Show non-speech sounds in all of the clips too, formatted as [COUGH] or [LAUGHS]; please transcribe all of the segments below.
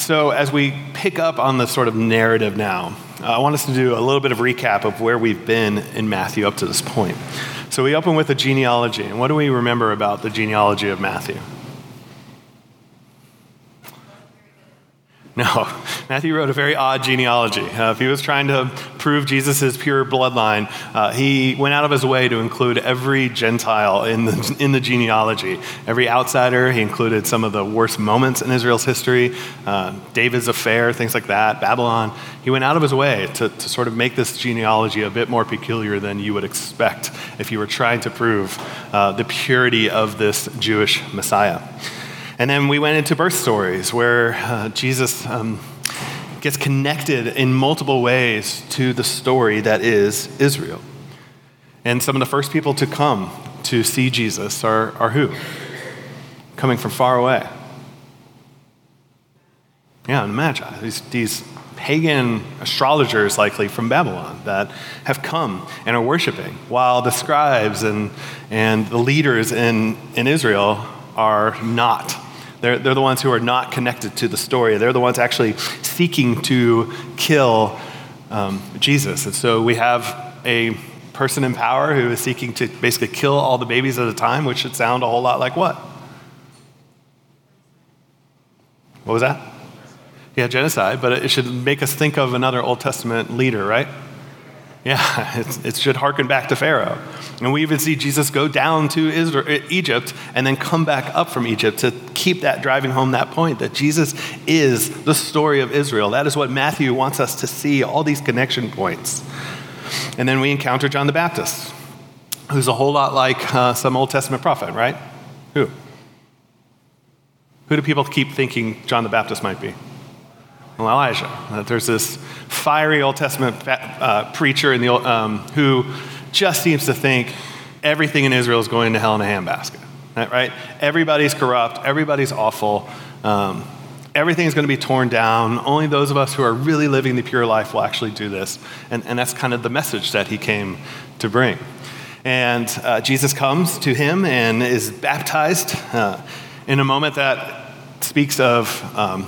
so, as we pick up on the sort of narrative now, uh, I want us to do a little bit of recap of where we've been in Matthew up to this point. So, we open with a genealogy. And what do we remember about the genealogy of Matthew? No, Matthew wrote a very odd genealogy. Uh, if he was trying to prove Jesus' pure bloodline, uh, he went out of his way to include every Gentile in the, in the genealogy. Every outsider, he included some of the worst moments in Israel's history, uh, David's affair, things like that, Babylon. He went out of his way to, to sort of make this genealogy a bit more peculiar than you would expect if you were trying to prove uh, the purity of this Jewish Messiah. And then we went into birth stories where uh, Jesus um, gets connected in multiple ways to the story that is Israel. And some of the first people to come to see Jesus are, are who? Coming from far away. Yeah, the Magi, these, these pagan astrologers, likely from Babylon, that have come and are worshiping, while the scribes and, and the leaders in, in Israel are not they're, they're the ones who are not connected to the story. They're the ones actually seeking to kill um, Jesus. And so we have a person in power who is seeking to basically kill all the babies at a time, which should sound a whole lot like what? What was that? Yeah, genocide, but it should make us think of another Old Testament leader, right? Yeah, [LAUGHS] it should harken back to Pharaoh. And we even see Jesus go down to Israel, Egypt and then come back up from Egypt to keep that driving home that point that Jesus is the story of Israel. That is what Matthew wants us to see, all these connection points. And then we encounter John the Baptist, who's a whole lot like uh, some Old Testament prophet, right? Who? Who do people keep thinking John the Baptist might be? Elijah. there's this fiery Old Testament uh, preacher in the, um, who just seems to think everything in Israel is going to hell in a handbasket. Right? Everybody's corrupt. Everybody's awful. Um, everything is going to be torn down. Only those of us who are really living the pure life will actually do this. And, and that's kind of the message that he came to bring. And uh, Jesus comes to him and is baptized uh, in a moment that speaks of um,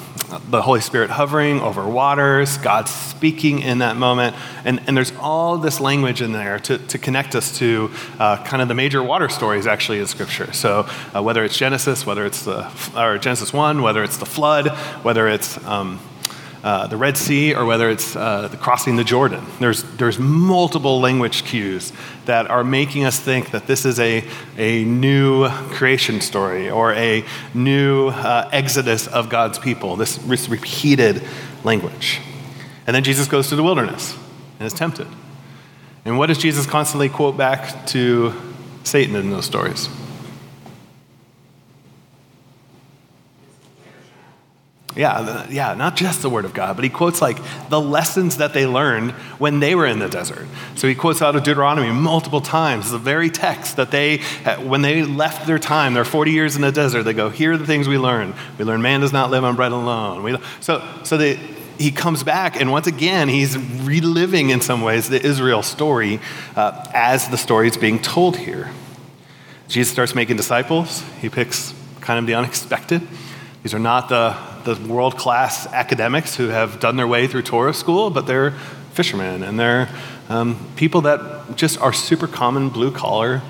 the Holy Spirit hovering over waters, God speaking in that moment. And, and there's all this language in there to, to connect us to uh, kind of the major water stories actually in Scripture. So uh, whether it's Genesis, whether it's the, or Genesis 1, whether it's the flood, whether it's um, uh, the Red Sea or whether it's uh, crossing the Jordan. There's, there's multiple language cues that are making us think that this is a, a new creation story or a new uh, exodus of God's people, this, this repeated language. And then Jesus goes to the wilderness and is tempted. And what does Jesus constantly quote back to Satan in those stories? Yeah, yeah, not just the Word of God, but he quotes like the lessons that they learned when they were in the desert. So he quotes out of Deuteronomy multiple times, the very text that they, when they left their time, their 40 years in the desert, they go, Here are the things we learned. We learned man does not live on bread alone. We, so so they, he comes back, and once again, he's reliving in some ways the Israel story uh, as the story is being told here. Jesus starts making disciples. He picks kind of the unexpected. These are not the the world class academics who have done their way through Torah school, but they're fishermen and they're um, people that just are super common blue collar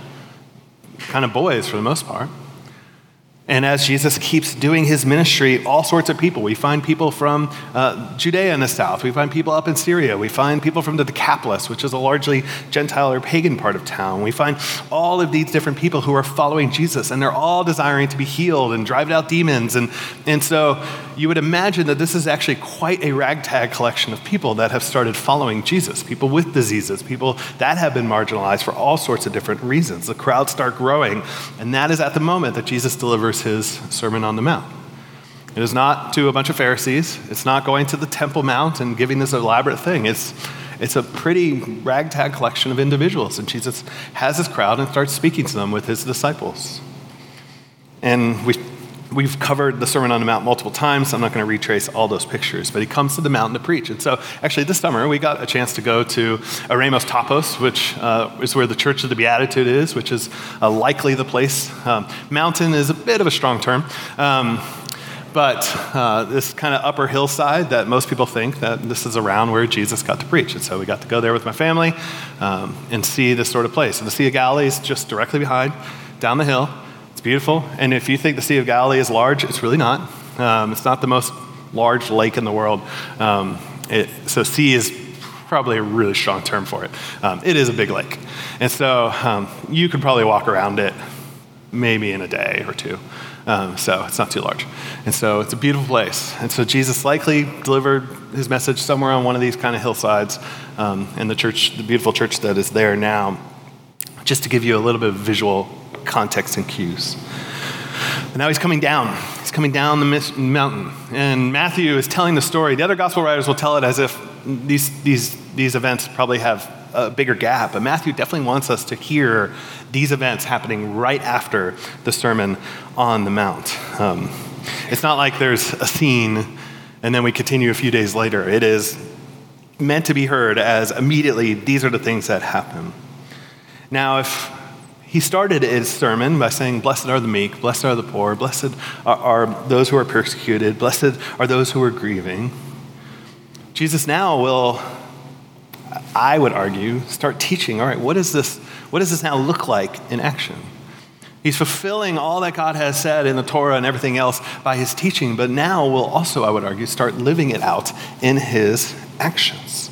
kind of boys for the most part. And as Jesus keeps doing his ministry, all sorts of people. We find people from uh, Judea in the south. We find people up in Syria. We find people from the Decapolis, which is a largely Gentile or pagan part of town. We find all of these different people who are following Jesus, and they're all desiring to be healed and drive out demons. And, and so you would imagine that this is actually quite a ragtag collection of people that have started following Jesus people with diseases, people that have been marginalized for all sorts of different reasons. The crowds start growing, and that is at the moment that Jesus delivers his Sermon on the Mount. It is not to a bunch of Pharisees. It's not going to the Temple Mount and giving this elaborate thing. It's, it's a pretty ragtag collection of individuals. And Jesus has his crowd and starts speaking to them with his disciples. And we we've covered the Sermon on the Mount multiple times. I'm not going to retrace all those pictures, but he comes to the mountain to preach. And so, actually, this summer we got a chance to go to Eremos Topos, which uh, is where the Church of the Beatitude is, which is uh, likely the place. Um, mountain is a bit of a strong term. Um, but uh, this kind of upper hillside that most people think that this is around where Jesus got to preach. And so we got to go there with my family um, and see this sort of place. And the Sea of Galilee is just directly behind, down the hill. It's beautiful. And if you think the Sea of Galilee is large, it's really not. Um, it's not the most large lake in the world. Um, it, so, sea is probably a really strong term for it. Um, it is a big lake. And so um, you could probably walk around it maybe in a day or two. Um, so it's not too large. And so it's a beautiful place. And so Jesus likely delivered his message somewhere on one of these kind of hillsides um, in the church, the beautiful church that is there now, just to give you a little bit of visual context and cues. Now he's coming down. He's coming down the mountain. And Matthew is telling the story. The other gospel writers will tell it as if these, these, these events probably have a bigger gap. But Matthew definitely wants us to hear these events happening right after the Sermon on the Mount. Um, it's not like there's a scene and then we continue a few days later. It is meant to be heard as immediately these are the things that happen. Now, if he started his sermon by saying, Blessed are the meek, blessed are the poor, blessed are, are those who are persecuted, blessed are those who are grieving. Jesus now will I would argue, start teaching all right, what, is this, what does this now look like in action? He's fulfilling all that God has said in the Torah and everything else by his teaching, but now will also, I would argue, start living it out in his actions.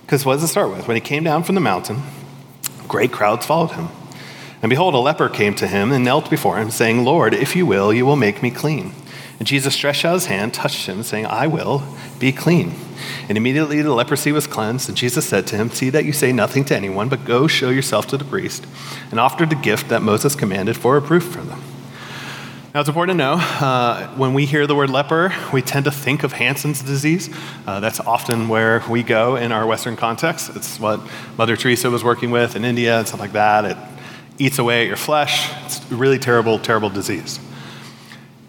Because what does it start with? When he came down from the mountain, great crowds followed him. And behold, a leper came to him and knelt before him, saying, Lord, if you will, you will make me clean. And Jesus stretched out his hand, touched him, saying, I will be clean. And immediately the leprosy was cleansed. And Jesus said to him, See that you say nothing to anyone, but go show yourself to the priest and offer the gift that Moses commanded for a proof for them. Now, it's important to know uh, when we hear the word leper, we tend to think of Hansen's disease. Uh, that's often where we go in our Western context. It's what Mother Teresa was working with in India and stuff like that. It eats away at your flesh. It's a really terrible, terrible disease.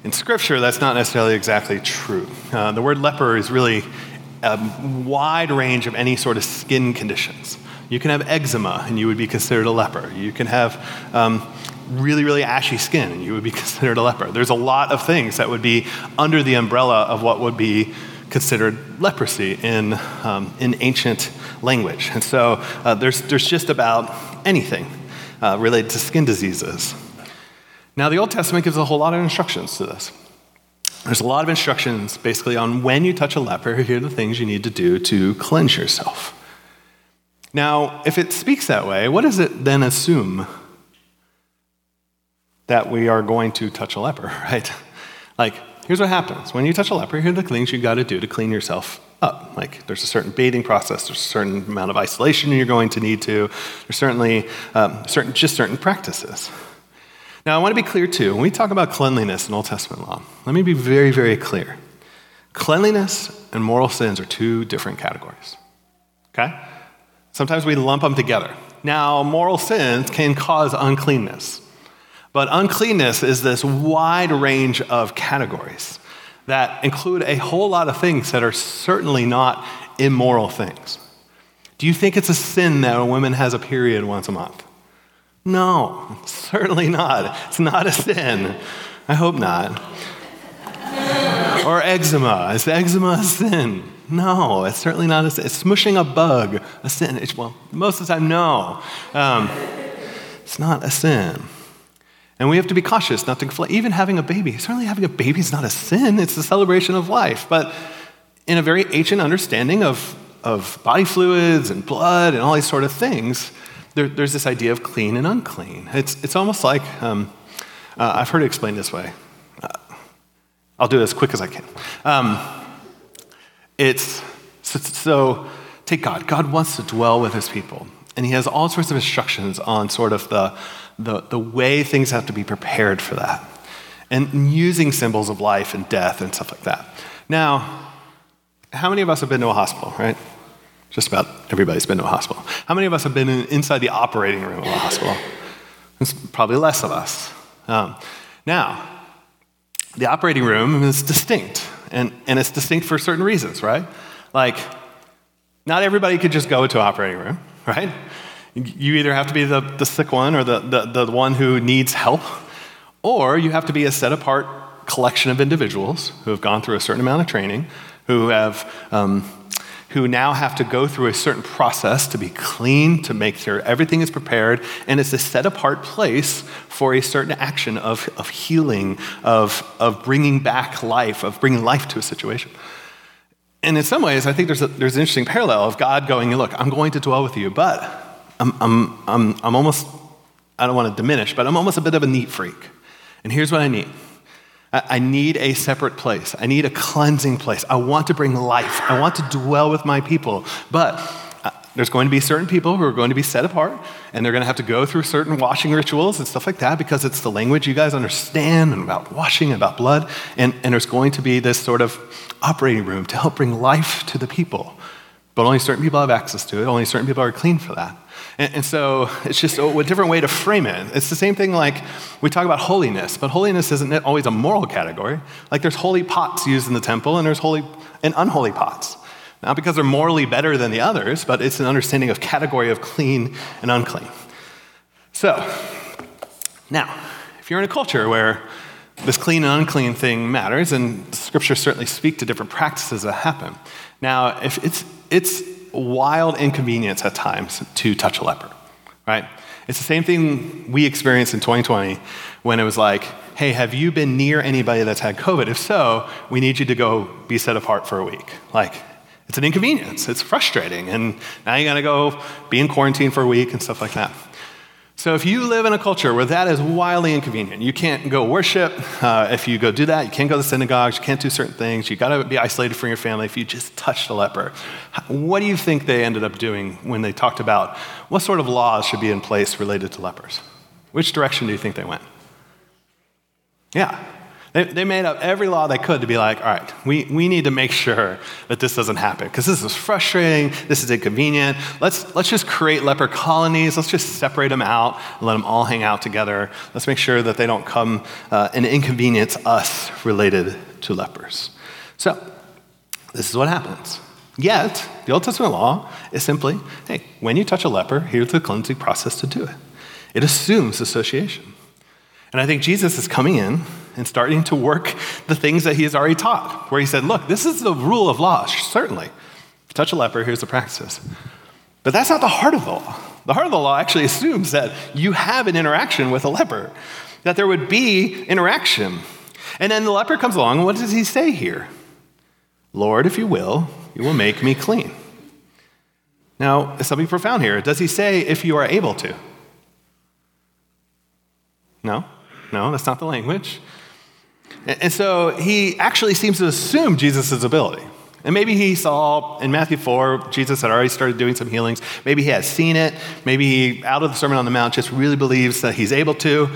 In Scripture, that's not necessarily exactly true. Uh, the word leper is really a wide range of any sort of skin conditions. You can have eczema and you would be considered a leper. You can have um, really, really ashy skin and you would be [LAUGHS] considered a leper. There's a lot of things that would be under the umbrella of what would be considered leprosy in, um, in ancient language. And so uh, there's, there's just about anything uh, related to skin diseases. Now, the Old Testament gives a whole lot of instructions to this. There's a lot of instructions basically on when you touch a leper, here are the things you need to do to cleanse yourself. Now, if it speaks that way, what does it then assume that we are going to touch a leper, [LAUGHS] right? Like, here's what happens. When you touch a leper, here are the things you got to do to clean yourself up. Like, there's a certain bathing process, there's a certain amount of isolation you're going to need to, there's certainly um, certain, just certain practices. Now, I want to be clear too. When we talk about cleanliness in Old Testament law, let me be very, very clear. Cleanliness and moral sins are two different categories. Okay? Sometimes we lump them together. Now, moral sins can cause uncleanness, but uncleanness is this wide range of categories that include a whole lot of things that are certainly not immoral things. Do you think it's a sin that a woman has a period once a month? No, certainly not. It's not a sin. I hope not. Or eczema. Is eczema a sin? No, it's certainly not a sin. Is smushing a bug a sin? It's, well, most of the time, no. Um, it's not a sin. And we have to be cautious not to conflate. Even having a baby, certainly having a baby is not a sin, it's a celebration of life. But in a very ancient understanding of, of body fluids and blood and all these sort of things, there, there's this idea of clean and unclean. It's, it's almost like, um, uh, I've heard it explained this way. Uh, I'll do it as quick as I can. Um, it's so, so, take God. God wants to dwell with his people. And he has all sorts of instructions on sort of the, the, the way things have to be prepared for that. And using symbols of life and death and stuff like that. Now, how many of us have been to a hospital, right? Just about everybody's been to a hospital. How many of us have been in, inside the operating room of a hospital? It's probably less of us. Um, now, the operating room is distinct, and, and it's distinct for certain reasons, right? Like, not everybody could just go to operating room, right? You either have to be the, the sick one or the, the, the one who needs help, or you have to be a set apart collection of individuals who have gone through a certain amount of training, who have um, who now have to go through a certain process to be clean, to make sure everything is prepared, and it's a set apart place for a certain action of, of healing, of, of bringing back life, of bringing life to a situation. And in some ways, I think there's, a, there's an interesting parallel of God going, Look, I'm going to dwell with you, but I'm, I'm, I'm, I'm almost, I don't want to diminish, but I'm almost a bit of a neat freak. And here's what I need I need a separate place. I need a cleansing place. I want to bring life. I want to dwell with my people. But uh, there's going to be certain people who are going to be set apart, and they're going to have to go through certain washing rituals and stuff like that because it's the language you guys understand and about washing, and about blood. And, and there's going to be this sort of operating room to help bring life to the people. But only certain people have access to it, only certain people are clean for that. And, and, so it's just a, a, different way to frame it. It's the same thing like we talk about holiness, but holiness isn't always a moral category. Like there's holy pots used in the temple, and there's holy and unholy pots. Not because they're morally better than the others, but it's an understanding of category of clean and unclean. So, now, if you're in a culture where this clean and unclean thing matters, and scriptures certainly speak to different practices that happen. Now, if it's, it's wild inconvenience at times to touch a leper, right? It's the same thing we experienced in 2020 when it was like, hey, have you been near anybody that's had COVID? If so, we need you to go be set apart for a week. Like, it's an inconvenience, it's frustrating, and now you gotta go be in quarantine for a week and stuff like that. So, if you live in a culture where that is wildly inconvenient, you can't go worship. Uh, if you go do that, you can't go to synagogues, you can't do certain things, you gotta be isolated from your family if you just touched a leper. What do you think they ended up doing when they talked about what sort of laws should be in place related to lepers? Which direction do you think they went? Yeah, they, they made up every law they could to be like, all right, we, we need to make [LAUGHS] sure that this doesn't happen because this is frustrating, this is inconvenient. Let's, let's just create leper colonies, let's just separate them out and let them all hang out together. Let's make sure that they don't come uh, and inconvenience us related to lepers. So, this is what happens. Yet, the Old Testament law is simply hey, when you touch a leper, here's the cleansing process to do it. It assumes association. And I think Jesus is coming in and starting to work the things that he has already taught, where he said, Look, this is the rule of law, certainly. Touch a leper, here's the practice. But that's not the heart of the law. The heart of the law actually assumes that you have an interaction with a leper, that there would be interaction. And then the leper comes along, and what does he say here? Lord, if you will, you will make me clean. Now, something profound here. Does he say, if you are able to? No, no, that's not the language. And so he actually seems to assume Jesus' ability. And maybe he saw in Matthew 4, Jesus had already started doing some healings. Maybe he has seen it. Maybe he, out of the Sermon on the Mount, just really believes that he's able to.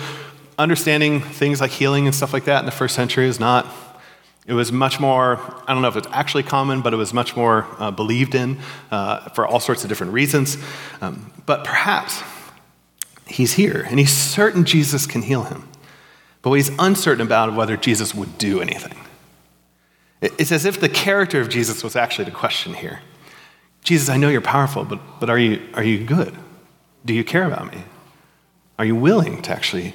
Understanding things like healing and stuff like that in the first century is not, it was much more, I don't know if it's actually common, but it was much more uh, believed in uh, for all sorts of different reasons. Um, but perhaps he's here and he's certain Jesus can heal him. But he's uncertain about whether Jesus would do anything. It's as if the character of Jesus was actually the question here. Jesus, I know you're powerful, but, but are, you, are you good? Do you care about me? Are you willing to actually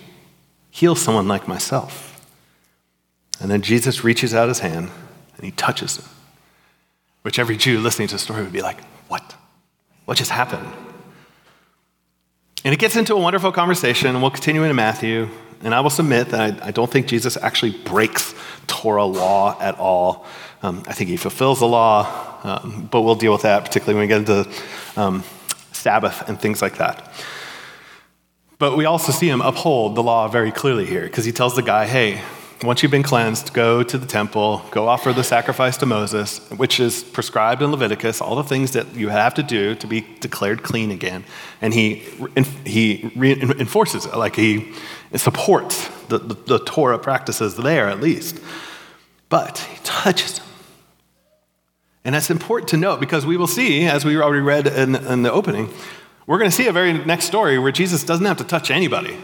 heal someone like myself? And then Jesus reaches out his hand and he touches him, which every Jew listening to the story would be like, What? What just happened? And it gets into a wonderful conversation, and we'll continue into Matthew. And I will submit that I, I don't think Jesus actually breaks Torah law at all. Um, I think he fulfills the law, um, but we'll deal with that, particularly when we get into um, Sabbath and things like that. But we also see him uphold the law very clearly here because he tells the guy, hey, once you've been cleansed, go to the temple, go offer the sacrifice to Moses, which is prescribed in Leviticus, all the things that you have to do to be declared clean again. And he, he enforces it, like he supports the, the, the Torah practices there at least. But he touches them. And that's important to note because we will see, as we already read in, in the opening, we're going to see a very next story where Jesus doesn't have to touch anybody.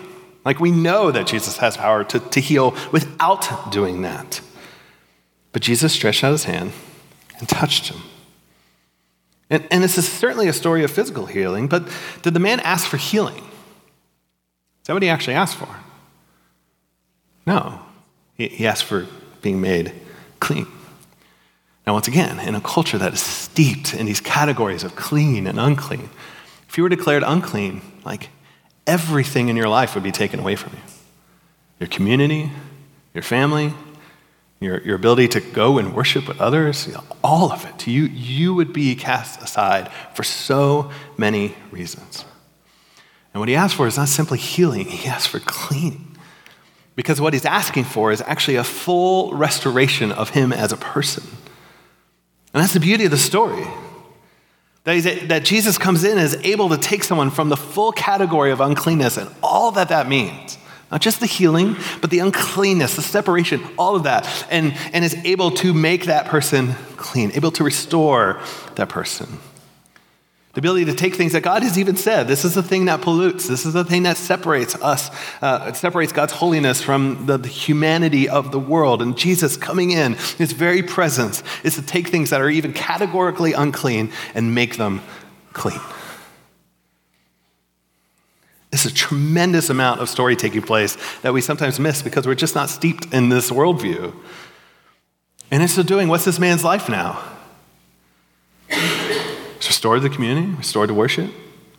Like we know that Jesus has power to, to heal without doing that. But Jesus stretched out his hand and touched him. And, and this is certainly a story of physical healing, but did the man ask for healing? Is that what he actually asked for? No. He he for being made clean. Now, once again, in a culture that is steeped in these categories of clean and unclean, if you were declared unclean, like everything in your life would be taken away from you your community, your family, your, your ability to go and worship with others, you know, all of it. You, you would be cast aside for so many reasons. And what he asks for is not simply healing, he asks for cleaning. Because what he's asking for is actually a full restoration of him as a person. And that's the beauty of the story. That, that Jesus comes in and is able to take someone from the full category of uncleanness and all that that means. Not just the healing, but the uncleanness, the separation, all of that, and, and is able to make that person clean, able to restore that person. The ability to take things that God has even said, this is the thing that pollutes, this is the thing that separates us, uh, it separates God's holiness from the, the humanity of the world. And Jesus coming in, his very presence, is to take things that are even categorically unclean and make them clean. It's a tremendous amount of story taking place that we sometimes miss because we're just not steeped in this worldview. And it's still doing what's this man's life now? Restored the community, restored to worship,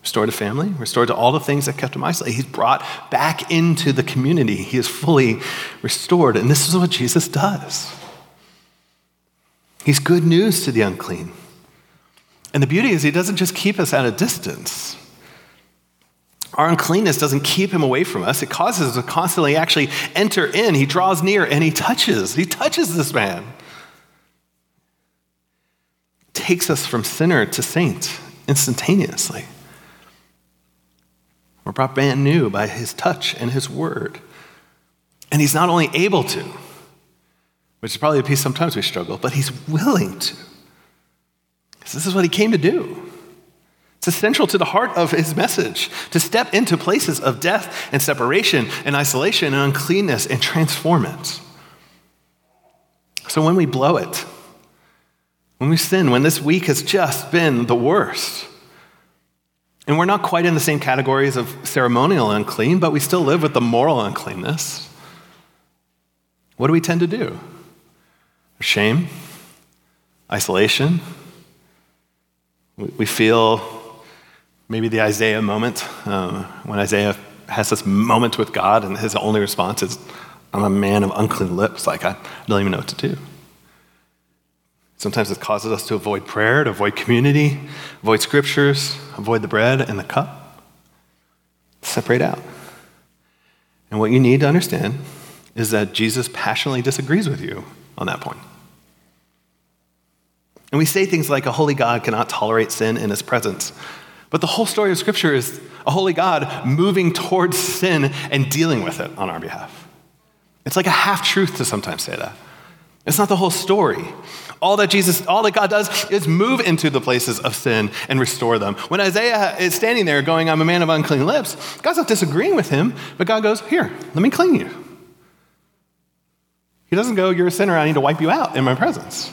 restored to family, restored to all the things that kept him isolated. He's brought back into the community. He is fully restored. And this is what Jesus does. He's good news to the unclean. And the beauty is, he doesn't just keep us at a distance. Our uncleanness doesn't keep him away from us. It causes us to constantly actually enter in. He draws near and he touches. He touches this man takes us from sinner to saint instantaneously. We're brought brand new by his touch and his word. And he's not only able to, which is probably a piece sometimes we struggle, but he's willing to. Because this is what he came to do. It's essential to the heart of his message to step into places of death and separation and isolation and uncleanness and transform it. So when we blow it, when we sin, when this week has just been the worst. And we're not quite in the same categories of ceremonial unclean, but we still live with the moral uncleanness. What do we tend to do? Shame, isolation. We feel maybe the Isaiah moment, um, when Isaiah has this moment with God, and his only response is, I'm a man of unclean lips. Like, I don't even know what to do. Sometimes it causes us to avoid prayer, to avoid community, avoid scriptures, avoid the bread and the cup. Separate out. And what you need to understand is that Jesus passionately disagrees with you on that point. And we say things like a holy God cannot tolerate sin in his presence. But the whole story of Scripture is a holy God moving towards sin and dealing with it on our behalf. It's like a half truth to sometimes say that. It's not the whole story. All that Jesus, all that God does is move into the places of sin and restore them. When Isaiah is standing there going, I'm a man of unclean lips, God's not disagreeing with him, but God goes, Here, let me clean you. He doesn't go, You're a sinner, I need to wipe you out in my presence.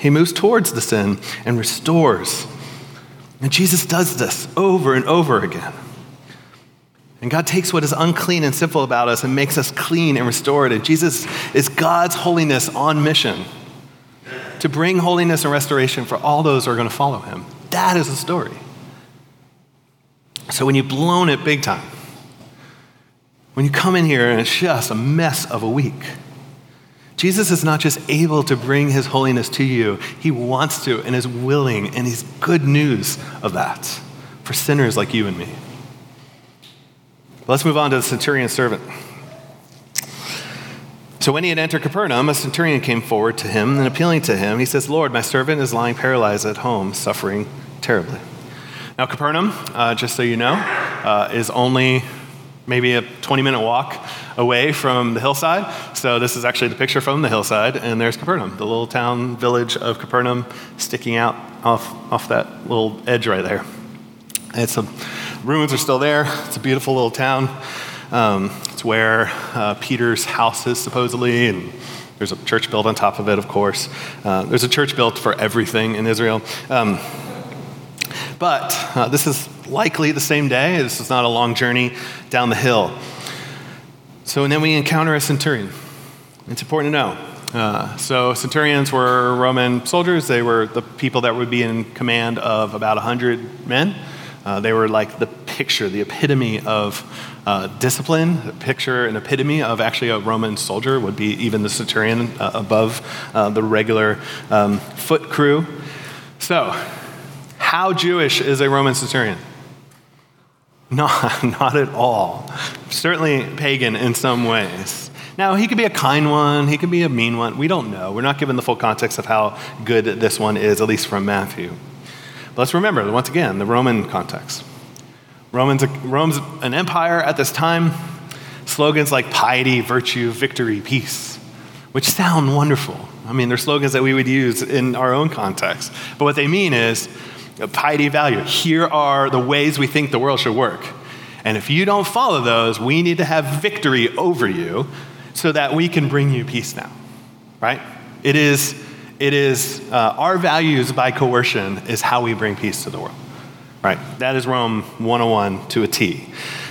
He moves towards the sin and restores. And Jesus does this over and over again. And God takes what is unclean and sinful about us and makes us clean and restored. And Jesus is God's holiness on mission to bring holiness and restoration for all those who are going to follow him. That is the story. So when you've blown it big time, when you come in here and it's just a mess of a week, Jesus is not just able to bring his holiness to you, he wants to and is willing, and he's good news of that for sinners like you and me. Let's move on to the centurion servant. So when he had entered Capernaum, a centurion came forward to him and appealing to him, he says, Lord, my servant is lying paralyzed at home, suffering terribly. Now, Capernaum, uh, just so you know, uh, is only maybe a 20 minute walk away from the hillside. So, this is actually the picture from the hillside, and there's Capernaum, the little town village of Capernaum sticking out off, off that little edge right there. It's a ruins are still there. It's a beautiful little town. Um, it's where uh, Peter's house is supposedly, and there's a church built on top of it, of course. Uh, there's a church built for everything in Israel. Um, but uh, this is likely the same day. This is not a long journey down the hill. So, and then we encounter a centurion. It's important to know. Uh, so, centurions were Roman soldiers. They were the people that would be in command of about 100 men. Uh, they were like the picture, the epitome of uh, discipline, picture, an epitome of actually a Roman soldier would be even the centurion uh, above uh, the regular um, foot crew. So, how Jewish is a Roman centurion? [LAUGHS] Not, not at all. Certainly pagan in some ways. Now, he could be a kind one, he could be a mean one. We don't know. We're not given the full context of how good this one is, at least from Matthew. Let's remember, once again, the Roman context. Romans, Rome's an empire at this time. Slogans like piety, virtue, victory, peace, which sound wonderful. I mean, they're slogans that we would use in our own context. But what they mean is uh, piety, value. Here are the ways we think the world should work. And if you don't follow those, we need to have victory over you so that we can bring you peace now. Right? It is, it is uh, our values by coercion is how we bring peace to the world. Right? That is Rome 101 to a T.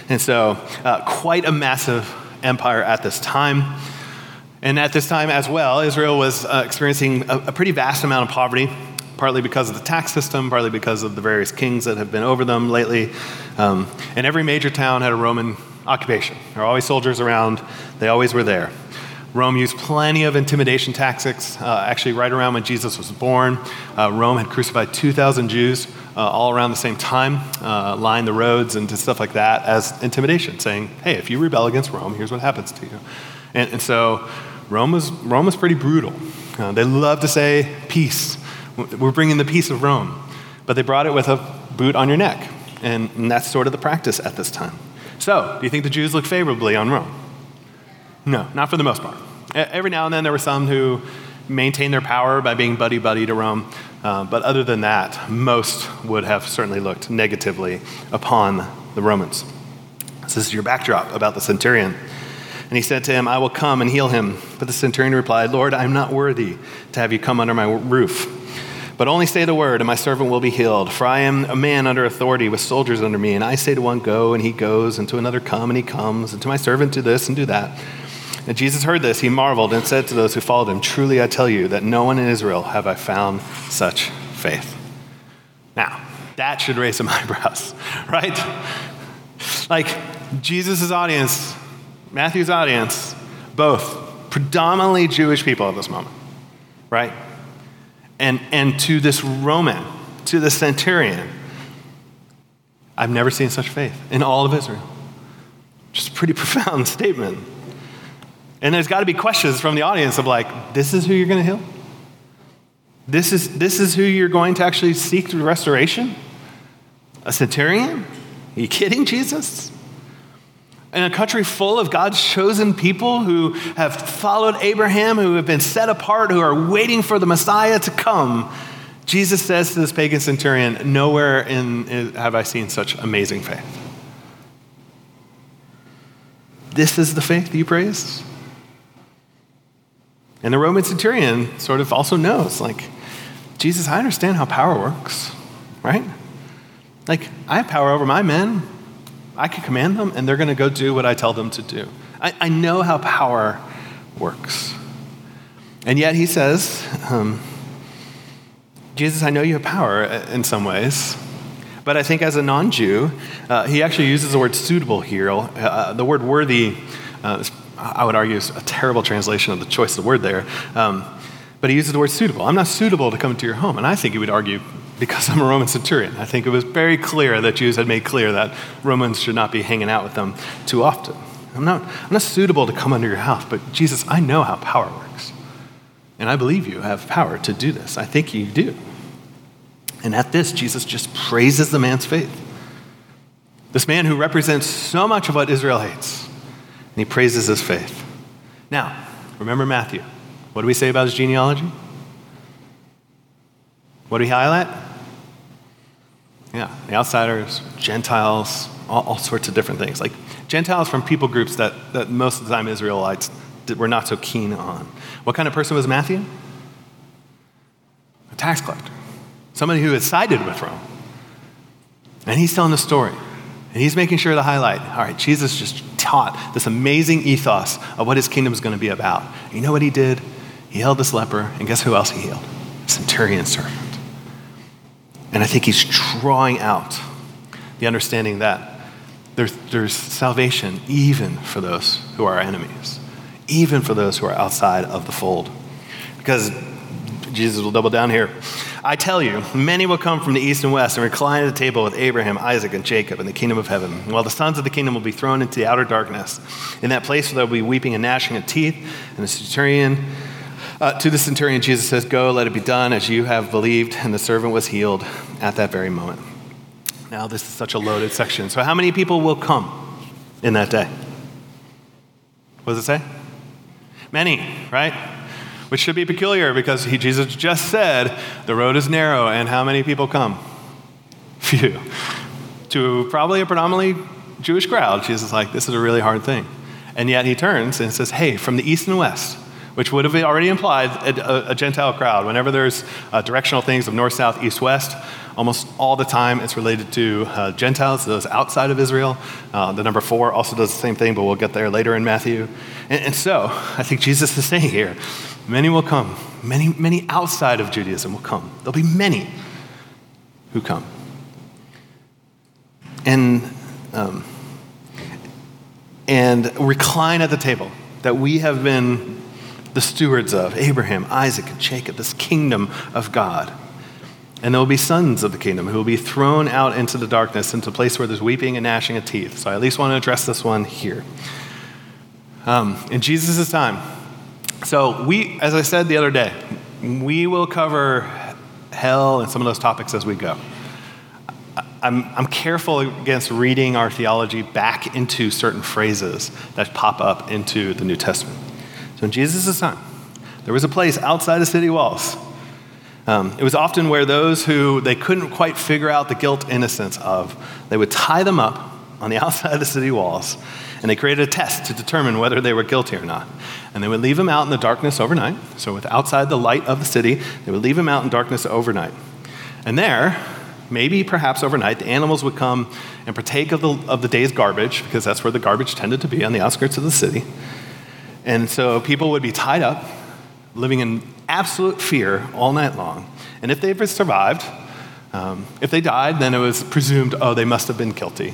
And so, uh, quite a massive empire at this time. And at this time as well, Israel was uh, experiencing a, a pretty vast amount of poverty partly because of the tax system, partly because of the various kings that have been over them lately. Um, and every major town had a Roman occupation. There were always soldiers around, they always were there. Rome used plenty of intimidation tactics. Uh, actually, right around when Jesus was born, uh, Rome had crucified 2,000 Jews uh, all around the same time, uh, lined the roads and did stuff like that as intimidation, saying, hey, if you rebel against Rome, here's what happens to you. And, and so Rome was, Rome was pretty brutal. Uh, they loved to say peace. We're bringing the peace of Rome. But they brought it with a boot on your neck. And, and that's sort of the practice at this time. So, do you think the Jews look favorably on Rome? No, not for the most part. Every now and then there were some who maintained their power by being buddy buddy to Rome. Uh, but other than that, most would have certainly looked negatively upon the Romans. This is your backdrop about the centurion. And he said to him, I will come and heal him. But the centurion replied, Lord, I am not worthy to have you come under my roof. But only say the word, and my servant will be healed. For I am a man under authority with soldiers under me. And I say to one, Go, and he goes, and to another, Come, and he comes, and to my servant, Do this and do that. And Jesus heard this. He marveled and said to those who followed him, Truly I tell you that no one in Israel have I found such faith. Now, that should raise some [LAUGHS] eyebrows, right? Like, Jesus' audience, Matthew's audience, both predominantly Jewish people at this moment, right? And, and to this Roman, to the centurion, I've never seen such faith in all of Israel. Just a pretty [LAUGHS] profound statement. And there's got to be questions from the audience of like, this is who you're going to heal? This is, this is who you're going to actually seek restoration? A centurion? Are you kidding, Jesus? In a country full of God's chosen people who have followed Abraham, who have been set apart, who are waiting for the Messiah to come, Jesus says to this pagan centurion, Nowhere in, have I seen such amazing faith. This is the faith you praise? And the Roman centurion sort of also knows, like, Jesus, I understand how power works, right? Like, I have power over my men. I can command them, and they're going to go do what I tell them to do. I, I know how power works. And yet he says, um, Jesus, I know you have power in some ways, but I think as a non Jew, uh, he actually uses the word suitable here. Uh, the word worthy uh, I would argue, is a terrible translation of the choice of the word there. Um, but he uses the word suitable. I'm not suitable to come into your home. And I think he would argue because I'm a Roman centurion. I think it was very clear that Jews had made clear that Romans should not be hanging out with them too often. I'm not, I'm not suitable to come under your house, but Jesus, I know how power works. And I believe you have power to do this. I think you do. And at this, Jesus just praises the man's faith. This man who represents so much of what Israel hates and he praises his faith. Now, remember Matthew. What do we say about his genealogy? What do we highlight? Yeah, the outsiders, Gentiles, all, all, sorts of different things. Like Gentiles from people groups that, that most of the time Israelites were not so keen on. What kind of person was Matthew? A tax collector, somebody who had sided with Rome. And he's telling the story. And he's making sure to highlight all right, Jesus just taught this amazing ethos of what his kingdom is going to be about. You know what he did? He healed this leper, and guess who else he healed? Centurion servant. And I think he's drawing out the understanding that there's, there's salvation even for those who are enemies, even for those who are outside of the fold. Because Jesus will double down here. I tell you, many will come from the east and west and recline at the table with Abraham, Isaac, and Jacob in the kingdom of heaven, while the sons of the kingdom will be thrown into the outer darkness. In that place there will be weeping and gnashing of teeth, and the centurion. Uh, to the centurion, Jesus says, Go, let it be done as you have believed. And the servant was healed at that very moment. Now, this is such a loaded section. So, how many people will come in that day? What does it say? Many, right? Which should be peculiar because he, Jesus just said the road is narrow and how many people come? [LAUGHS] Few. To probably a predominantly Jewish crowd, Jesus is like, this is a really hard thing. And yet he turns and says, hey, from the east and west, which would have already implied a, a, a Gentile crowd. Whenever there's uh, directional things of north, south, east, west, almost all the time it's related to uh, Gentiles, those outside of Israel. Uh, the number four also does the same thing, but we'll get there later in Matthew. And, and so [LAUGHS] I think Jesus is saying here Many will come. Many, many outside of Judaism will come. There'll be many who come. And, um, and recline at the table that we have been the stewards of Abraham, Isaac, and Jacob, this kingdom of God. And there will be sons of the kingdom who will be thrown out into the darkness, into a place where there's weeping and gnashing of teeth. So I at least want to address this one here. Um, in Jesus' time, so, we, as I said the other day, we will cover hell and some of those topics as we go. I'm, I'm careful against reading our theology back into certain phrases that pop up into the New Testament. So, in Jesus' time, there was a place outside the city walls. Um, it was often where those who they couldn't quite figure out the guilt innocence of, they would tie them up on the [LAUGHS] outside of the city walls and they created a test to determine whether they were guilty or not. And they would leave them out in the darkness overnight. So, with outside the light of the city, they would leave them out in darkness overnight. And there, maybe perhaps overnight, the animals would come and partake of the, of the day's garbage, because that's where the garbage tended to be on the outskirts of the city. And so people would be tied up, living in absolute fear all night long. And if they survived, um, if they died, then it was presumed, oh, they must have been guilty.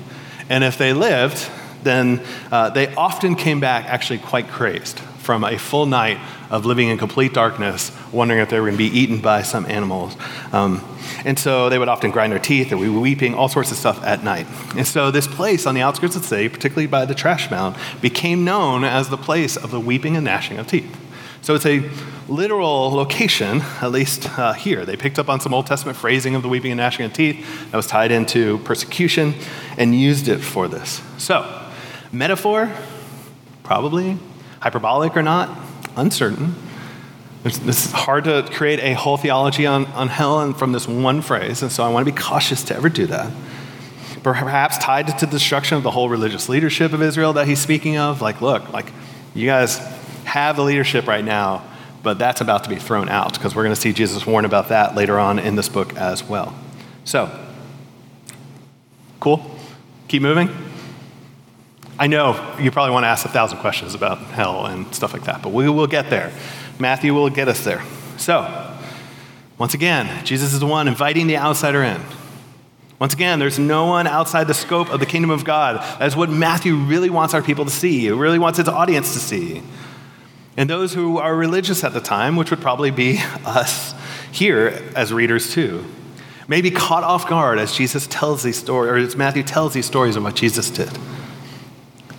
And if they lived, then uh, they often came back actually quite crazed from a full night of living in complete darkness, wondering if they were going to be eaten by some animals. Um, and so they would often grind their teeth, or we were weeping, all sorts of stuff at night. And so this place on the outskirts of the city, particularly by the trash mound, became known as the place of the weeping and gnashing of teeth. So it's a literal location, at least uh, here. They picked up on some Old Testament phrasing of the weeping and gnashing of teeth that was tied into persecution and used it for this. So, Metaphor? Probably. Hyperbolic or not? Uncertain. It's hard to create a whole theology on, on hell and from this one phrase, and so I want to be cautious to ever do that. Perhaps tied to the destruction of the whole religious leadership of Israel that he's speaking of. Like, look, like you guys have the leadership right now, but that's about to be thrown out because we're going to see Jesus warn about that later on in this book as well. So, cool? Keep moving? I know you probably want to ask a thousand questions about hell and stuff like that, but we will get there. Matthew will get us there. So, once again, Jesus is the one inviting the outsider in. Once again, there's no one outside the scope of the kingdom of God. That's what Matthew really wants our people to see. He really wants his audience to see. And those who are religious at the time, which would probably be us here as readers too, may be caught off guard as Jesus tells these stories, or as Matthew tells these stories of what Jesus did.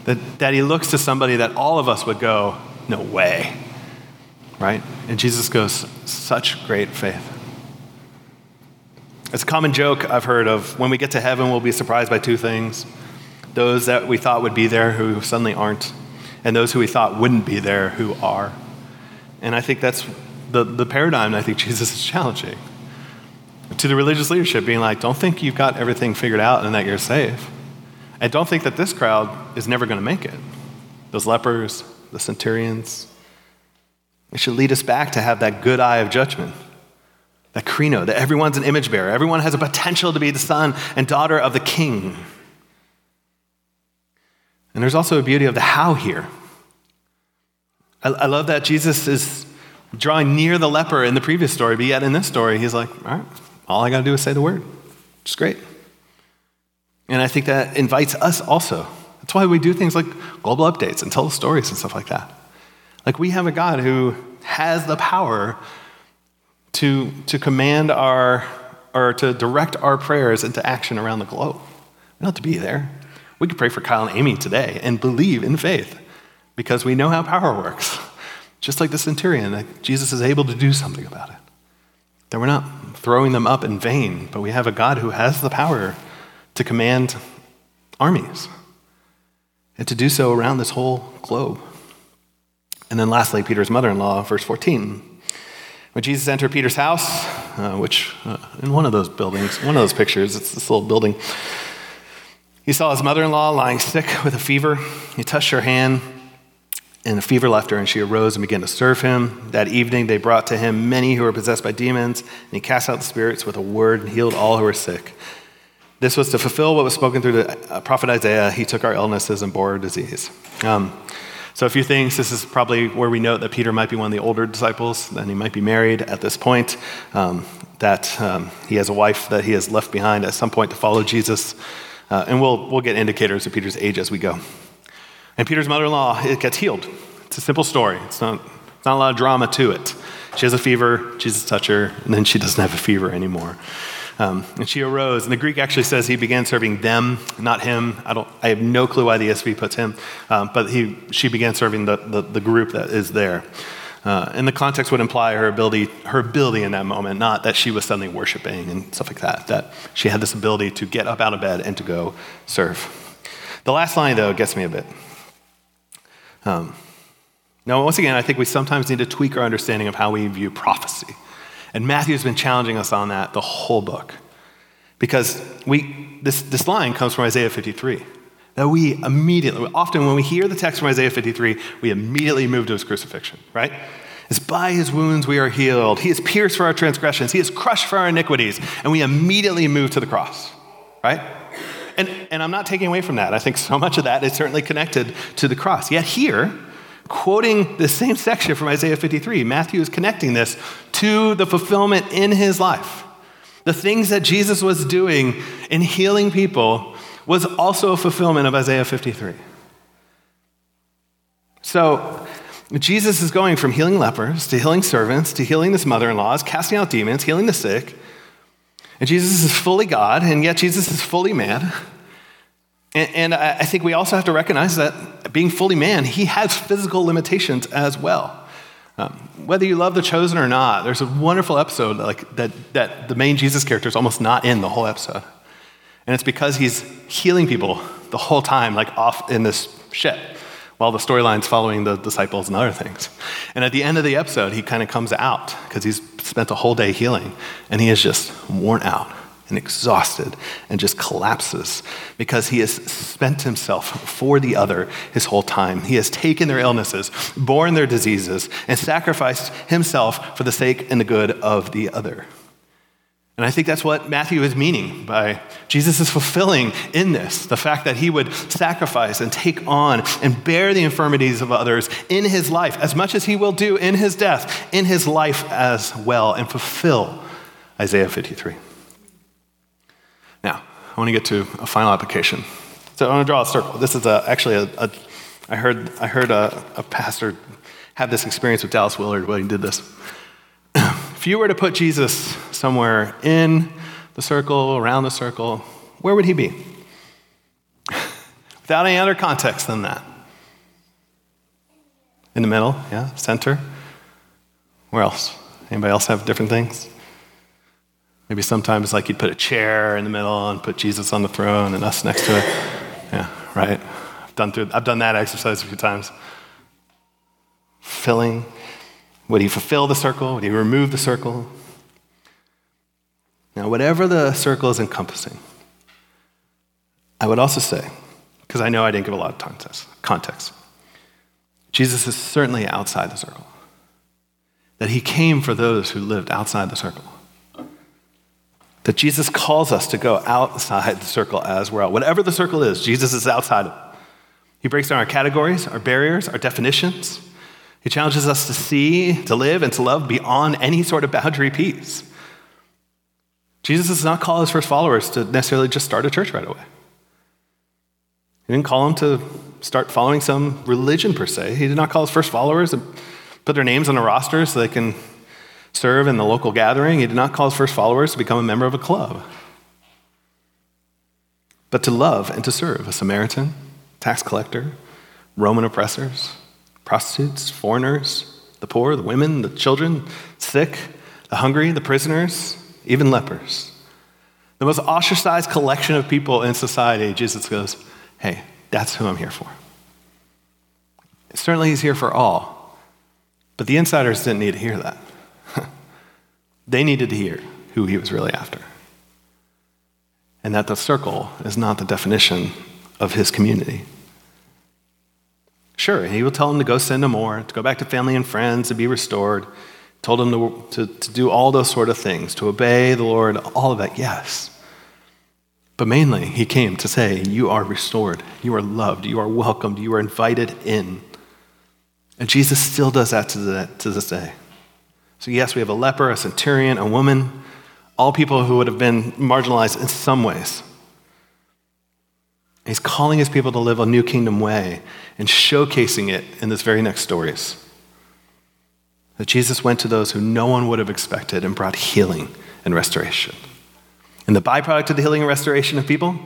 That, that he looks to somebody that all of us would go, no way. Right? And Jesus goes, such great faith. It's a common joke I've heard of when we get to heaven, we'll be surprised by two things those that we thought would be there who suddenly aren't, and those who we thought wouldn't be there who are. And I think that's the, the paradigm I think [LAUGHS] Jesus is challenging. To the religious leadership, being like, don't think you've got everything figured out and that you're safe. And don't think that this crowd is never going to make it. Those lepers, the centurions. It should lead us back to have that good eye of judgment. That krino, that everyone's an image bearer. Everyone has a potential to be the son and daughter of the king. And there's also a beauty of the how here. I, I love that Jesus is drawing near the leper in the previous story, but yet in this story, he's like, all right, all I got to do is say the word. It's great. And I think that invites us also. That's why we do things like global updates and tell the stories and stuff like that. Like we have a God who has the power to, to command our, or to direct our prayers into action around the globe. We don't have to be there. We could pray for Kyle and Amy today and believe in faith because we know how power works. [LAUGHS] Just like the centurion, that Jesus is able to do something about it. That we're not throwing them up in vain, but we have a God who has the power to command armies and to do so around this whole globe. And then lastly, Peter's mother in law, verse 14. When Jesus entered Peter's house, uh, which uh, in one of those buildings, one of those pictures, it's this little building, he saw his mother in law lying sick with a fever. He touched her hand, and the fever left her, and she arose and began to serve him. That evening, they brought to him many who were possessed by demons, and he cast out the spirits with a word and healed all who were sick. This was to fulfill what was spoken through the uh, prophet Isaiah. He took our illnesses and bore our disease. Um, so, a few things. This is probably where we note that Peter might be one of the older disciples, and he might be married at this point, um, that um, he has a wife that he has left behind at some point to follow Jesus. Uh, and we'll, we'll get indicators of Peter's age as we go. And Peter's mother in law it gets healed. It's a simple story, it's not, it's not a lot of drama to it. She has a fever, Jesus touched her, and then she doesn't have a fever anymore. Um, and she arose. And the Greek actually says he began serving them, not him. I, don't, I have no clue why the ESV puts him, um, but he, she began serving the, the, the group that is there. Uh, and the context would imply her ability, her ability in that moment, not that she was suddenly worshiping and stuff like that, that she had this ability to get up out of bed and to go serve. The last line, though, gets me a bit. Um, now, once again, I think we sometimes need to tweak our understanding of how we view prophecy. And Matthew's been challenging us on that the whole book. Because we, this, this line comes from Isaiah 53. That we immediately, often when we hear the text from Isaiah 53, we immediately move to his crucifixion, right? It's by his wounds we are healed. He is pierced for our transgressions. He is crushed for our iniquities. And we immediately move to the cross, right? And, and I'm not taking away from that. I think so much of that is certainly connected to the cross. Yet here, quoting the same section from Isaiah 53. Matthew is connecting this to the fulfillment in his life. The things that Jesus was doing in healing people was also a fulfillment of Isaiah 53. So, Jesus is going from healing lepers to healing servants to healing his mother in laws, casting out demons, healing the sick. And Jesus is fully God, and yet Jesus is fully man. And, and I think we also have to recognize that being fully man, he has physical limitations as well. Um, whether you love The Chosen or not, there's a wonderful episode like, that, that the main Jesus character is almost not in the whole episode. And it's because he's healing people the whole time, like off in this ship, while the storyline's following the disciples and other things. And at the end of the episode, he kind of comes out because he's spent a whole day healing, and he is just worn out and exhausted and just collapses because he has spent himself for the other his whole time. He has taken their illnesses, borne their diseases, and sacrificed himself for the sake and the good of the other. And I think that's what Matthew is meaning by Jesus is fulfilling in this the fact that he would sacrifice and take on and bear the infirmities of others in his life, as much as he will do in his death, in his life as well, and fulfill Isaiah 53. Now, I want to get to a final application. So I want to draw a circle. This is a, actually a, a I heard, I heard a, a pastor have this experience with Dallas Willard when he did this. If you were to put Jesus somewhere in the circle, around the circle, where would he be? [LAUGHS] Without any other context than that. In the middle, yeah, center. Where else? Anybody else have different things? Maybe sometimes like you'd put a chair in the middle and put Jesus on the throne and us next to it. Yeah, right? I've done, through, I've done that exercise a few times. Filling. Would he fulfill the circle? Would he remove the circle? Now, whatever the circle is encompassing, I would also say, because I know I didn't give a lot of context, Jesus is certainly outside the circle. That he came for those who lived outside the circle. That Jesus calls us to go outside the circle as well. Whatever the circle is, Jesus is outside it. He breaks down our categories, our barriers, our definitions. He challenges us to see, to live, and to love beyond any sort of boundary piece. Jesus does not call his first followers to necessarily just start a church right away. He didn't call them to start following some religion per se. He did not call his first followers to put their names on a roster so they can serve in the local gathering. He did not call his first followers to become a member of a club, but to love and to serve a Samaritan, tax collector, Roman oppressors, prostitutes, foreigners, the poor, the women, the children, sick, the hungry, the prisoners, even lepers. The most ostracized collection of people in society, Jesus goes, Hey, that's who I'm here for. Certainly, he's here for all, but the insiders didn't need to hear that. [LAUGHS] they needed to hear who he was really after. And that the circle is not the definition of his community. Sure, he will tell them to go sin no more, to go back to family and friends, to be restored. Told them to, to, to do all those sort of things, to obey the Lord, all of that, yes. But mainly, he came to say, You are restored, you are loved, you are welcomed, you are invited in. And Jesus still does that to, the, to this day. So, yes, we have a leper, a centurion, a woman, all people who would have been marginalized in some ways. He's calling his people to live a new kingdom way and showcasing it in this very next stories. That Jesus went to those who no one would have expected and brought healing and restoration. And the byproduct of the healing and restoration of people,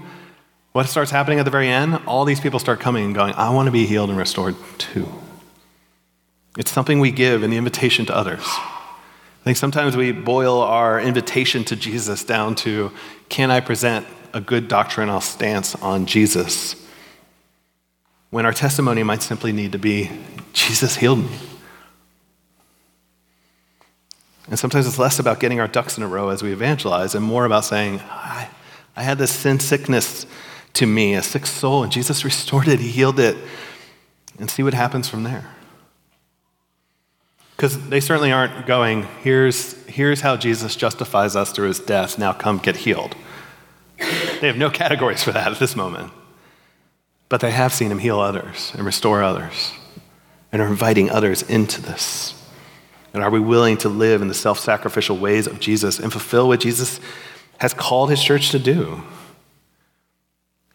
what starts happening at the very end? All these people start coming and going, I want to be healed and restored too. It's something we give in the invitation to others. I think sometimes we boil our invitation to Jesus down to, can I present a good doctrinal stance on Jesus when our testimony might simply need to be Jesus healed me. And sometimes it's less about getting our ducks in a row as we evangelize and more about saying, I, I had this sin sickness to me, a sick soul, and Jesus restored it, He healed it, and see what happens from there. Because they certainly aren't going, here's, here's how Jesus justifies us through his death, now come get healed. They have no categories for that at this moment. But they have seen him heal others and restore others and are inviting others into this. And are we willing to live in the self sacrificial ways of Jesus and fulfill what Jesus has called his church to do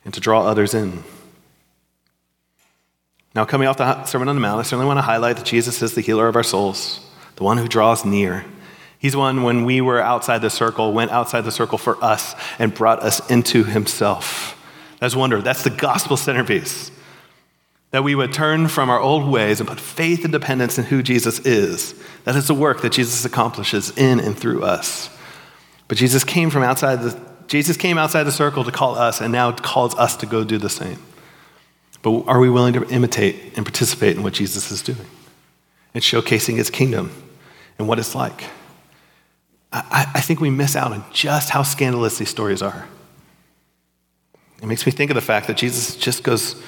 and to draw others in? Now, coming off the Sermon on the Mount, I certainly want to highlight that Jesus is the healer of our souls, the one who draws near. He's one when we were outside the circle, went outside the circle for us and brought us into himself. That's wonder. That's the gospel centerpiece. That we would turn from our old ways and put faith and dependence in who Jesus is. That is the work that Jesus accomplishes in and through us. But Jesus came from outside the Jesus came outside the circle to call us and now calls us to go do the same. But are we willing to imitate and participate in what Jesus is doing? And showcasing his kingdom and what it's like. I, I think we miss out on just how scandalous these stories are. It makes me think of the fact that Jesus just goes,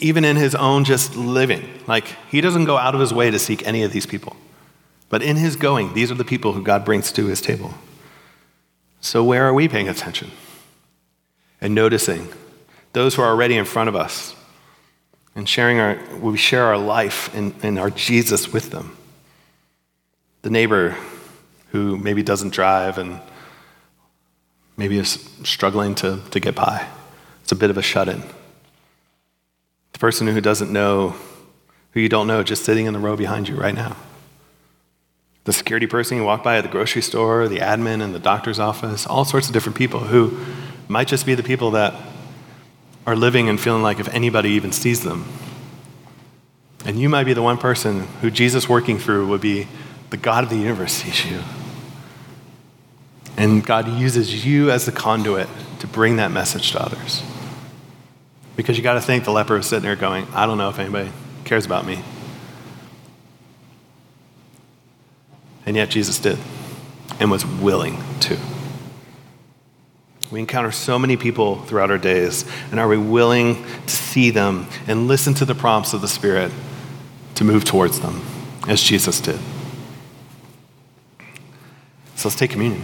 even in his own just living, like he doesn't go out of his way to seek any of these people. But in his going, these are the people who God brings to his table. So, where are we paying attention and noticing those who are already in front of us and sharing our, we share our life and, and our Jesus with them? The neighbor who maybe doesn't drive and maybe is struggling to, to get by. It's a bit of a shut in. The person who doesn't know, who you don't know, just sitting in the row behind you right now. The security person you walk by at the grocery store, the admin in the doctor's office, all sorts of different people who might just be the people that are living and feeling like if anybody even sees them. And you might be the one person who Jesus working through would be the God of the universe sees you. And God uses you as the conduit to bring that message to others. Because you got to think the leper is sitting there going, I don't know if anybody cares about me. And yet Jesus did and was willing to. We encounter so many people throughout our days, and are we willing to see them and listen to the prompts of the Spirit to move towards them as Jesus did? So let's take communion.